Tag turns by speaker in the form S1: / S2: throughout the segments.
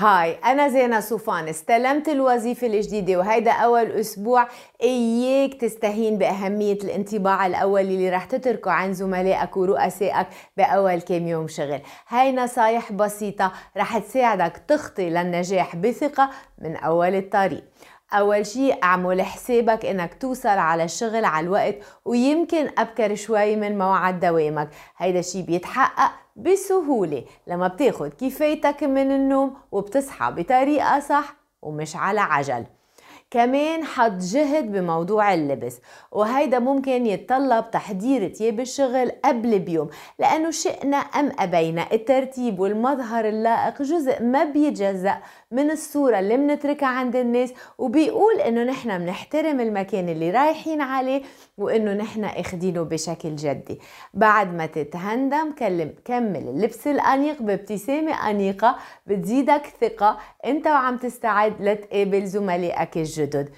S1: هاي أنا زينة صوفان استلمت الوظيفة الجديدة وهيدا أول أسبوع إياك تستهين بأهمية الانطباع الأولي اللي رح تتركه عن زملائك ورؤسائك بأول كام يوم شغل. هاي نصايح بسيطة رح تساعدك تخطي للنجاح بثقة من أول الطريق. أول شي أعمل حسابك إنك توصل على الشغل على الوقت ويمكن أبكر شوي من موعد دوامك. هيدا الشي بيتحقق بسهولة لما بتاخد كفايتك من النوم وبتصحى بطريقة صح ومش على عجل. كمان حط جهد بموضوع اللبس وهيدا ممكن يتطلب تحضير تياب الشغل قبل بيوم لأنه شئنا أم أبينا. الترتيب والمظهر اللائق جزء ما بيتجزأ من الصورة اللي منتركها عند الناس وبيقول إنه نحن بنحترم المكان اللي رايحين عليه وإنه نحن إخدينه بشكل جدي. بعد ما تتهندم كلم كمل اللبس الأنيق بابتسامة أنيقة بتزيدك ثقة أنت وعم تستعد لتقابل زملائك الجدد.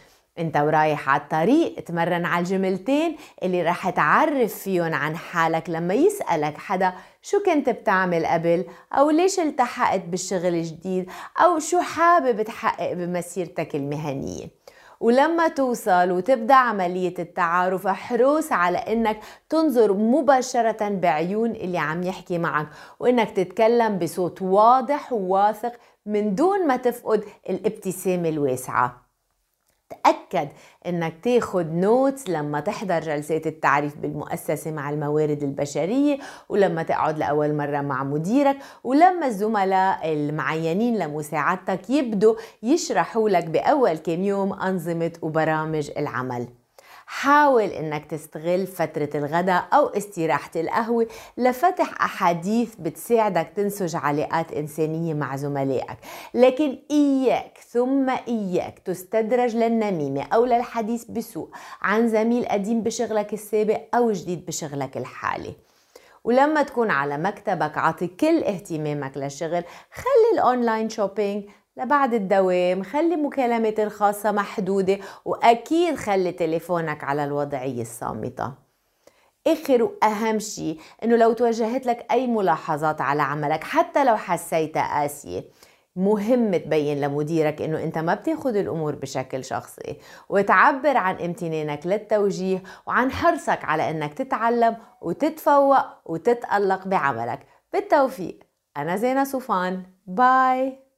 S1: انت ورايح على الطريق تمرن على الجملتين اللي رح تعرف فيهم عن حالك لما يسألك حدا شو كنت بتعمل قبل أو ليش التحقت بالشغل الجديد أو شو حابب تحقق بمسيرتك المهنية. ولما توصل وتبدأ عملية التعارف احرص على إنك تنظر مباشرة بعيون اللي عم يحكي معك وإنك تتكلم بصوت واضح وواثق من دون ما تفقد الابتسامة الواسعة. تأكد إنك تاخد نوتس لما تحضر جلسات التعريف بالمؤسسة مع الموارد البشرية ولما تقعد لأول مرة مع مديرك ولما الزملاء المعينين لمساعدتك يبدوا يشرحوا لك بأول كم يوم أنظمة وبرامج العمل. حاول إنك تستغل فترة الغداء أو استراحة القهوة لفتح أحاديث بتساعدك تنسج علاقات إنسانية مع زملائك. لكن إياك ثم إياك تستدرج للنميمة أو للحديث بسوء عن زميل قديم بشغلك السابق أو جديد بشغلك الحالي. ولما تكون على مكتبك عطي كل اهتمامك للشغل خلي ال online shopping لبعد الدوام خلي مكالمات الخاصة محدودة وأكيد خلي تليفونك على الوضعية الصامتة. آخر وأهم شيء إنه لو توجهت لك أي ملاحظات على عملك حتى لو حسيتها قاسية مهم تبين لمديرك إنه أنت ما بتاخد الأمور بشكل شخصي وتعبر عن امتنانك للتوجيه وعن حرصك على إنك تتعلم وتتفوق وتتألق بعملك. بالتوفيق أنا زينة صوفان. باي